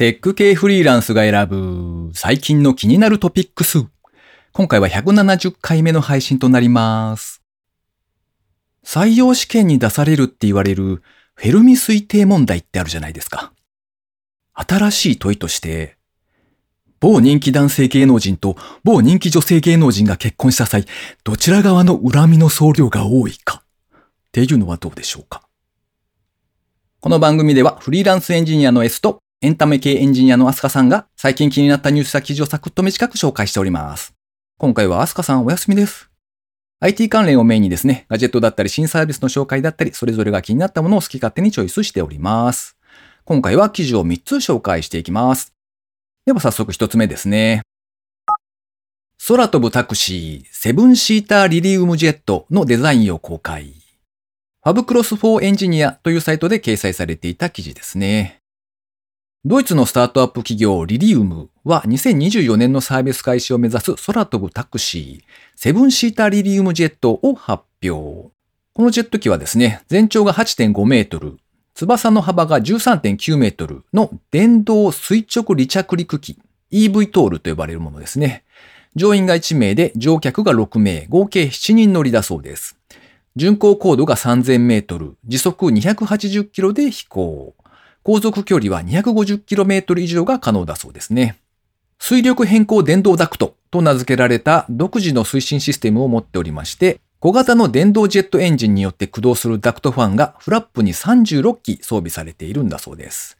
テック系フリーランスが選ぶ最近の気になるトピックス。今回は170回目の配信となります。採用試験に出されるって言われるフェルミ推定問題ってあるじゃないですか。新しい問いとして、某人気男性芸能人と某人気女性芸能人が結婚した際、どちら側の恨みの総量が多いかっていうのはどうでしょうか。この番組ではフリーランスエンジニアの S とエンタメ系エンジニアのアスカさんが最近気になったニュースや記事をサクッと短く紹介しております。今回はアスカさんお休みです。IT 関連をメインにですね、ガジェットだったり新サービスの紹介だったり、それぞれが気になったものを好き勝手にチョイスしております。今回は記事を3つ紹介していきます。では早速1つ目ですね。空飛ぶタクシー、セブンシーターリリウムジェットのデザインを公開。ファブクロス4エンジニアというサイトで掲載されていた記事ですね。ドイツのスタートアップ企業リリウムは2024年のサービス開始を目指す空飛ぶタクシー、セブンシーターリリウムジェットを発表。このジェット機はですね、全長が8.5メートル、翼の幅が13.9メートルの電動垂直離着陸機、EV トールと呼ばれるものですね。乗員が1名で乗客が6名、合計7人乗りだそうです。巡航高度が3000メートル、時速280キロで飛行。航続距離は 250km 以上が可能だそうですね。水力変更電動ダクトと名付けられた独自の推進システムを持っておりまして、小型の電動ジェットエンジンによって駆動するダクトファンがフラップに36機装備されているんだそうです。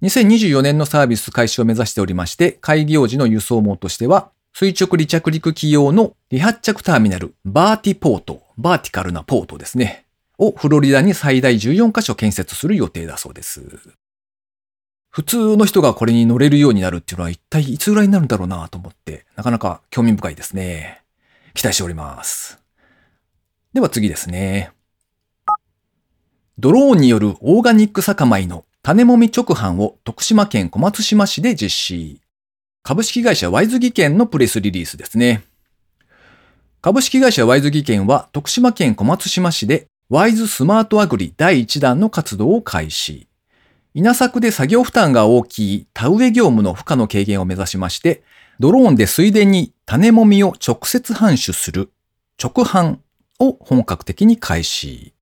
2024年のサービス開始を目指しておりまして、開業時の輸送網としては、垂直離着陸機用の離発着ターミナル、バーティポート、バーティカルなポートですね。をフロリダに最大14カ所建設する予定だそうです。普通の人がこれに乗れるようになるっていうのは一体いつぐらいになるんだろうなと思って、なかなか興味深いですね。期待しております。では次ですね。ドローンによるオーガニック酒米の種もみ直販を徳島県小松島市で実施。株式会社ワイズ技研のプレスリリースですね。株式会社ワイズ技研は徳島県小松島市でワイズスマートアグリ第1弾の活動を開始。稲作で作業負担が大きい田植え業務の負荷の軽減を目指しまして、ドローンで水田に種もみを直接搬出する直販を本格的に開始。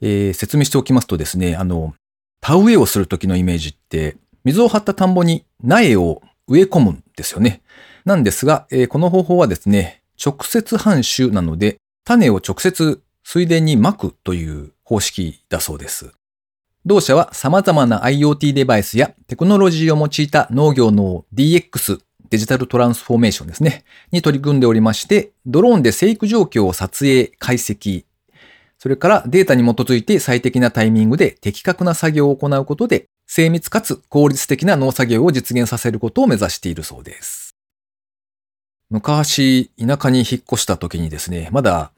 えー説明しておきますとですね、あの、田植えをする時のイメージって、水を張った田んぼに苗を植え込むんですよね。なんですが、えーこの方法はですね、直接搬出なので、種を直接水田に撒くという方式だそうです。同社は様々な IoT デバイスやテクノロジーを用いた農業の DX、デジタルトランスフォーメーションですね、に取り組んでおりまして、ドローンで生育状況を撮影、解析、それからデータに基づいて最適なタイミングで的確な作業を行うことで、精密かつ効率的な農作業を実現させることを目指しているそうです。昔、田舎に引っ越した時にですね、まだ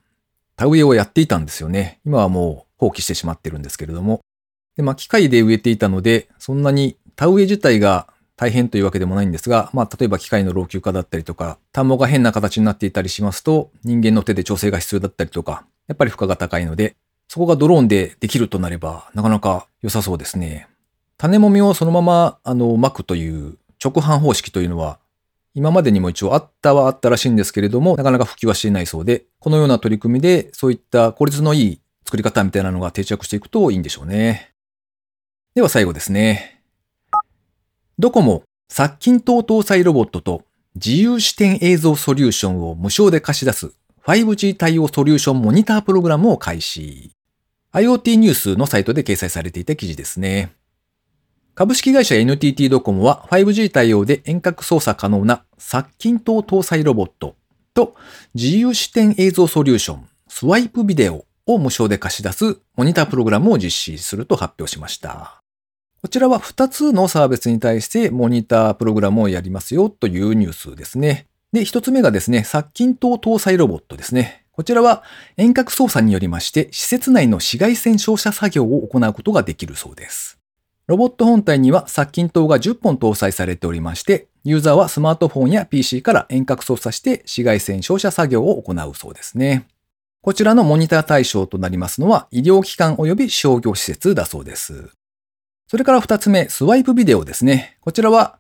田植えをやっていたんですよね。今はもう放棄してしまってるんですけれども。で、まあ、機械で植えていたので、そんなに田植え自体が大変というわけでもないんですが、まあ、例えば機械の老朽化だったりとか、田んぼが変な形になっていたりしますと、人間の手で調整が必要だったりとか、やっぱり負荷が高いので、そこがドローンでできるとなれば、なかなか良さそうですね。種もみをそのまま、あの、巻くという直販方式というのは、今までにも一応あったはあったらしいんですけれども、なかなか普及はしていないそうで、このような取り組みで、そういった効率のいい作り方みたいなのが定着していくといいんでしょうね。では最後ですね。ドコモ、殺菌等搭載ロボットと自由視点映像ソリューションを無償で貸し出す 5G 対応ソリューションモニタープログラムを開始。IoT ニュースのサイトで掲載されていた記事ですね。株式会社 NTT ドコモは 5G 対応で遠隔操作可能な殺菌等搭載ロボットと自由視点映像ソリューションスワイプビデオを無償で貸し出すモニタープログラムを実施すると発表しました。こちらは2つのサービスに対してモニタープログラムをやりますよというニュースですね。で、1つ目がですね、殺菌等搭載ロボットですね。こちらは遠隔操作によりまして施設内の紫外線照射作業を行うことができるそうです。ロボット本体には殺菌灯が10本搭載されておりまして、ユーザーはスマートフォンや PC から遠隔操作して紫外線照射作業を行うそうですね。こちらのモニター対象となりますのは医療機関及び商業施設だそうです。それから二つ目、スワイプビデオですね。こちらは、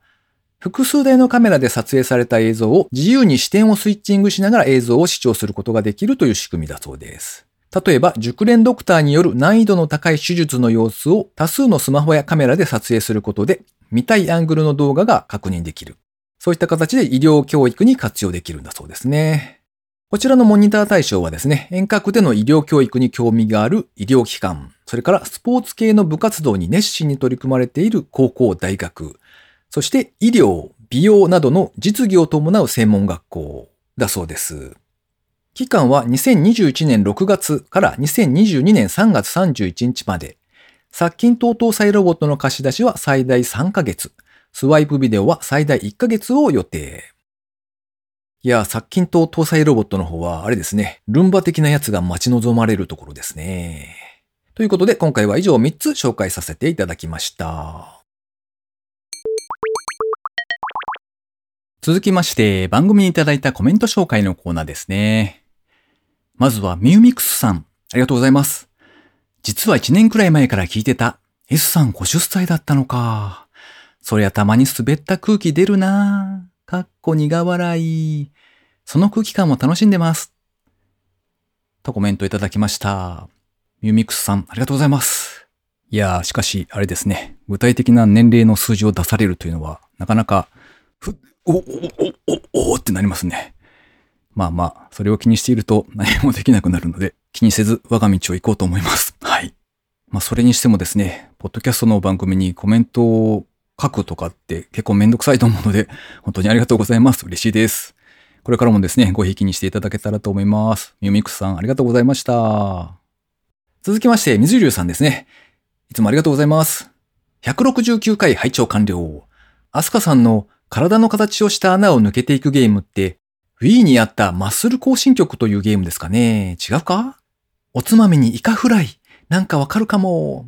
複数台のカメラで撮影された映像を自由に視点をスイッチングしながら映像を視聴することができるという仕組みだそうです。例えば、熟練ドクターによる難易度の高い手術の様子を多数のスマホやカメラで撮影することで、見たいアングルの動画が確認できる。そういった形で医療教育に活用できるんだそうですね。こちらのモニター対象はですね、遠隔での医療教育に興味がある医療機関、それからスポーツ系の部活動に熱心に取り組まれている高校、大学、そして医療、美容などの実技を伴う専門学校だそうです。期間は2021年6月から2022年3月31日まで。殺菌等搭載ロボットの貸し出しは最大3ヶ月。スワイプビデオは最大1ヶ月を予定。いや、殺菌等搭載ロボットの方は、あれですね、ルンバ的なやつが待ち望まれるところですね。ということで、今回は以上3つ紹介させていただきました。続きまして、番組にいただいたコメント紹介のコーナーですね。まずは、ミューミクスさん、ありがとうございます。実は1年くらい前から聞いてた、S さん50歳だったのか。そりゃたまに滑った空気出るなかっこ苦笑い。その空気感も楽しんでます。とコメントいただきました。ミューミックスさん、ありがとうございます。いやー、しかし、あれですね。具体的な年齢の数字を出されるというのは、なかなか、ふ、お、お、お、お、おってなりますね。まあまあ、それを気にしていると何もできなくなるので、気にせず我が道を行こうと思います。はい。まあ、それにしてもですね、ポッドキャストの番組にコメントを書くとかって結構めんどくさいと思うので、本当にありがとうございます。嬉しいです。これからもですね、ごひいきにしていただけたらと思います。ミュミクスさん、ありがとうございました。続きまして、水流さんですね。いつもありがとうございます。169回拝聴完了。アスカさんの体の形をした穴を抜けていくゲームって、Wii にあったマッスル行進曲というゲームですかね違うか？おつまみにイカフライ。なんかわかるかも。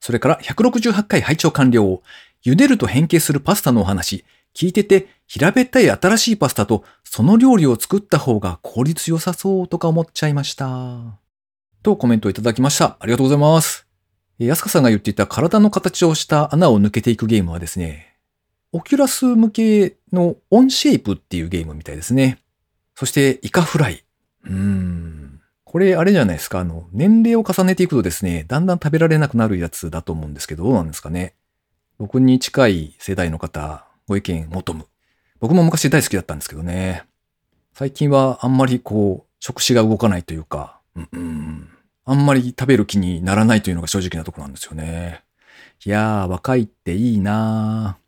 それから168回拝聴完了。茹でると変形するパスタのお話、聞いてて平べったい新しいパスタとその料理を作った方が効率良さそうとか思っちゃいました。とコメントいただきました。ありがとうございます。安香さんが言っていた体の形をした穴を抜けていくゲームはですね、 Oculus 向けの OhShape っていうゲームみたいですね。そしてイカフライ。うーん。これあれじゃないですか。あの、年齢を重ねていくとですね、だんだん食べられなくなるやつだと思うんですけど、どうなんですかね。僕に近い世代の方、ご意見求む。僕も昔大好きだったんですけどね。最近はあんまりこう、食事が動かないというか、うんうん、あんまり食べる気にならないというのが正直なとこなんですよね。いやー、若いっていいなー。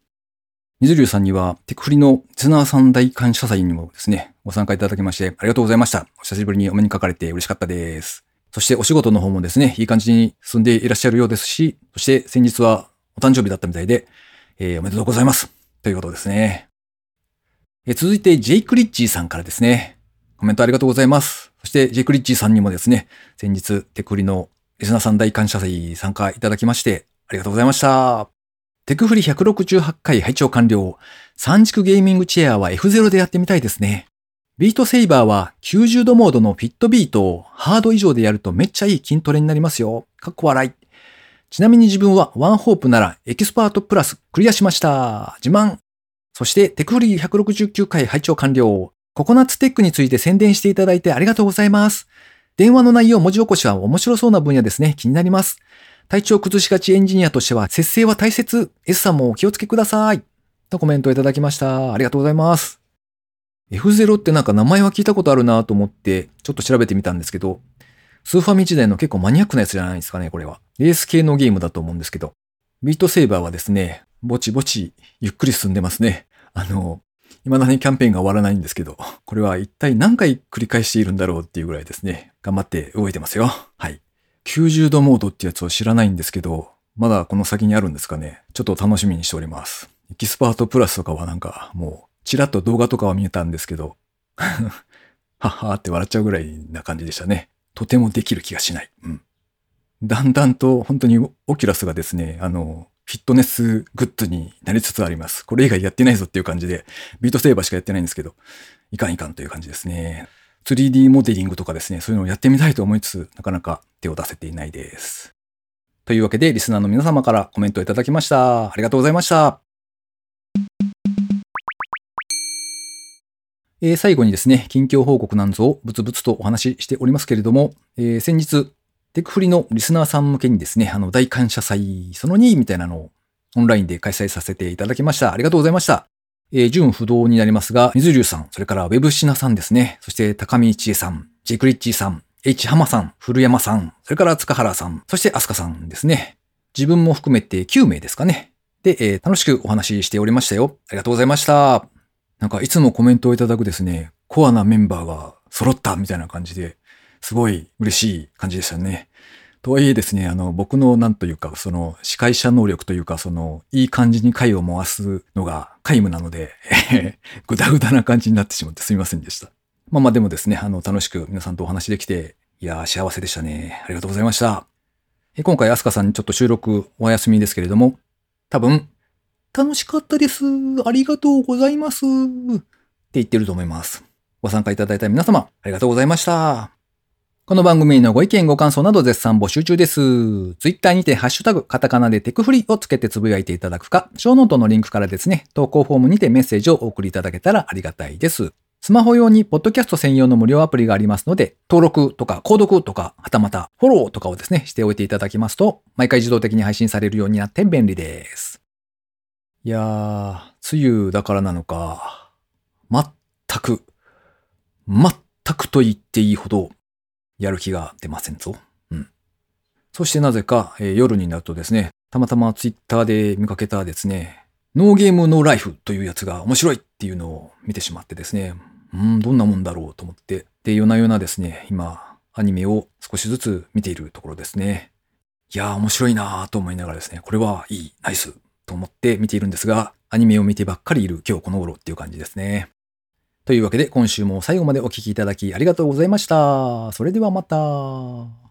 水流さんには、テクフリのリスナーさん大感謝祭にもですね、ご参加いただきましてありがとうございました。お久しぶりにお目にかかれて嬉しかったです。そしてお仕事の方もですね、いい感じに進んでいらっしゃるようですし、そして先日はお誕生日だったみたいで、えー、おめでとうございます。ということですね。えー、続いて、ジェイクリッチーさんからですね。コメントありがとうございます。そして、ジェイクリッチーさんにもですね、先日、テクフリのリスナーさん大感謝祭参加いただきまして、ありがとうございました。テクフリ168回拝聴完了。三軸ゲーミングチェアは F0 でやってみたいですね。ビートセイバーは90度モードのフィットビートをハード以上でやるとめっちゃいい筋トレになりますよ。かっこ笑い。ちなみに自分は One Hope なら Expert Plus クリアしました。自慢。そしてテクフリ169回拝聴完了。ココナッツテックについて宣伝していただいてありがとうございます。電話の内容文字起こしは面白そうな分野ですね。気になります。体調崩しがちエンジニアとしては節制は大切。S さんもお気をつけください。とコメントいただきました。ありがとうございます。F0 ってなんか名前は聞いたことあるなと思ってちょっと調べてみたんですけど、スーファミ時代の結構マニアックなやつじゃないですかね、これは。レース系のゲームだと思うんですけど。 Beat Saber はですね、ぼちぼちゆっくり進んでますね。あの、未だにキャンペーンが終わらないんですけど、これは一体何回繰り返しているんだろうっていうぐらいですね、頑張って動いてますよ。はい。90度モードってやつを知らないんですけど、まだこの先にあるんですかね。ちょっと楽しみにしております。 Expert Plus とかはなんかもう、ちらっと動画とかは見えたんですけど、はっはーって笑っちゃうぐらいな感じでしたね。とてもできる気がしない。うん。だんだんと本当にオキュラスがですね、あの、フィットネスグッズになりつつあります。これ以外やってないぞっていう感じで、ビートセーバーしかやってないんですけど、いかんいかんという感じですね。3D モデリングとかですね、そういうのをやってみたいと思いつつ、なかなか手を出せていないです。というわけで、リスナーの皆様からコメントをいただきました。ありがとうございました。えー最後にですね、近況報告なんぞをブツブツとお話ししておりますけれども、えー先日、テクフリのリスナーさん向けにですね、あの、大感謝祭その2みたいなのをオンラインで開催させていただきました。ありがとうございました。えー純不動になりますが、水流さん、それからウェブシナさんですね、そして高見千恵さん、ジェクリッチーさん、H 浜さん、古山さん、それから塚原さん、そしてアスカさんですね。自分も含めて9名ですかね。で、えー楽しくお話ししておりましたよ。ありがとうございました。なんかいつもコメントをいただくですね、コアなメンバーが揃ったみたいな感じで、すごい嬉しい感じでしたね。とはいえですね、あの、僕のなんというか、その、司会者能力というか、その、いい感じに回を回すのが皆無なので、ぐだぐだな感じになってしまってすみませんでした。まあまあでもですね、あの、楽しく皆さんとお話できて、いや幸せでしたね。ありがとうございました。え今回、アスカさんにちょっと収録お休みですけれども、多分、楽しかったです。ありがとうございます。って言ってると思います。ご参加いただいた皆様、ありがとうございました。この番組のご意見、ご感想など絶賛募集中です。ツイッターにてハッシュタグ、カタカナでテクフリをつけてつぶやいていただくか、ショーノートのリンクからですね、投稿フォームにてメッセージをお送りいただけたらありがたいです。スマホ用にポッドキャスト専用の無料アプリがありますので、登録とか購読とか、はたまたフォローとかをですね、しておいていただきますと、毎回自動的に配信されるようになって便利です。いやー、梅雨だからなのか、全く、全くと言っていいほど、やる気が出ませんぞ。うん。そしてなぜか、えー夜になるとですね、たまたまツイッターで見かけたですね、ノーゲームノーライフというやつが面白いっていうのを見てしまってですね、うん、どんなもんだろうと思って、で、夜な夜なですね、今、アニメを少しずつ見ているところですね。いやー、面白いなーと思いながらですね、これはいい、ナイスと思って見ているんですが、アニメを見てばっかりいる今日この頃っていう感じですね。というわけで今週も最後までお聴きいただきありがとうございました。それではまた。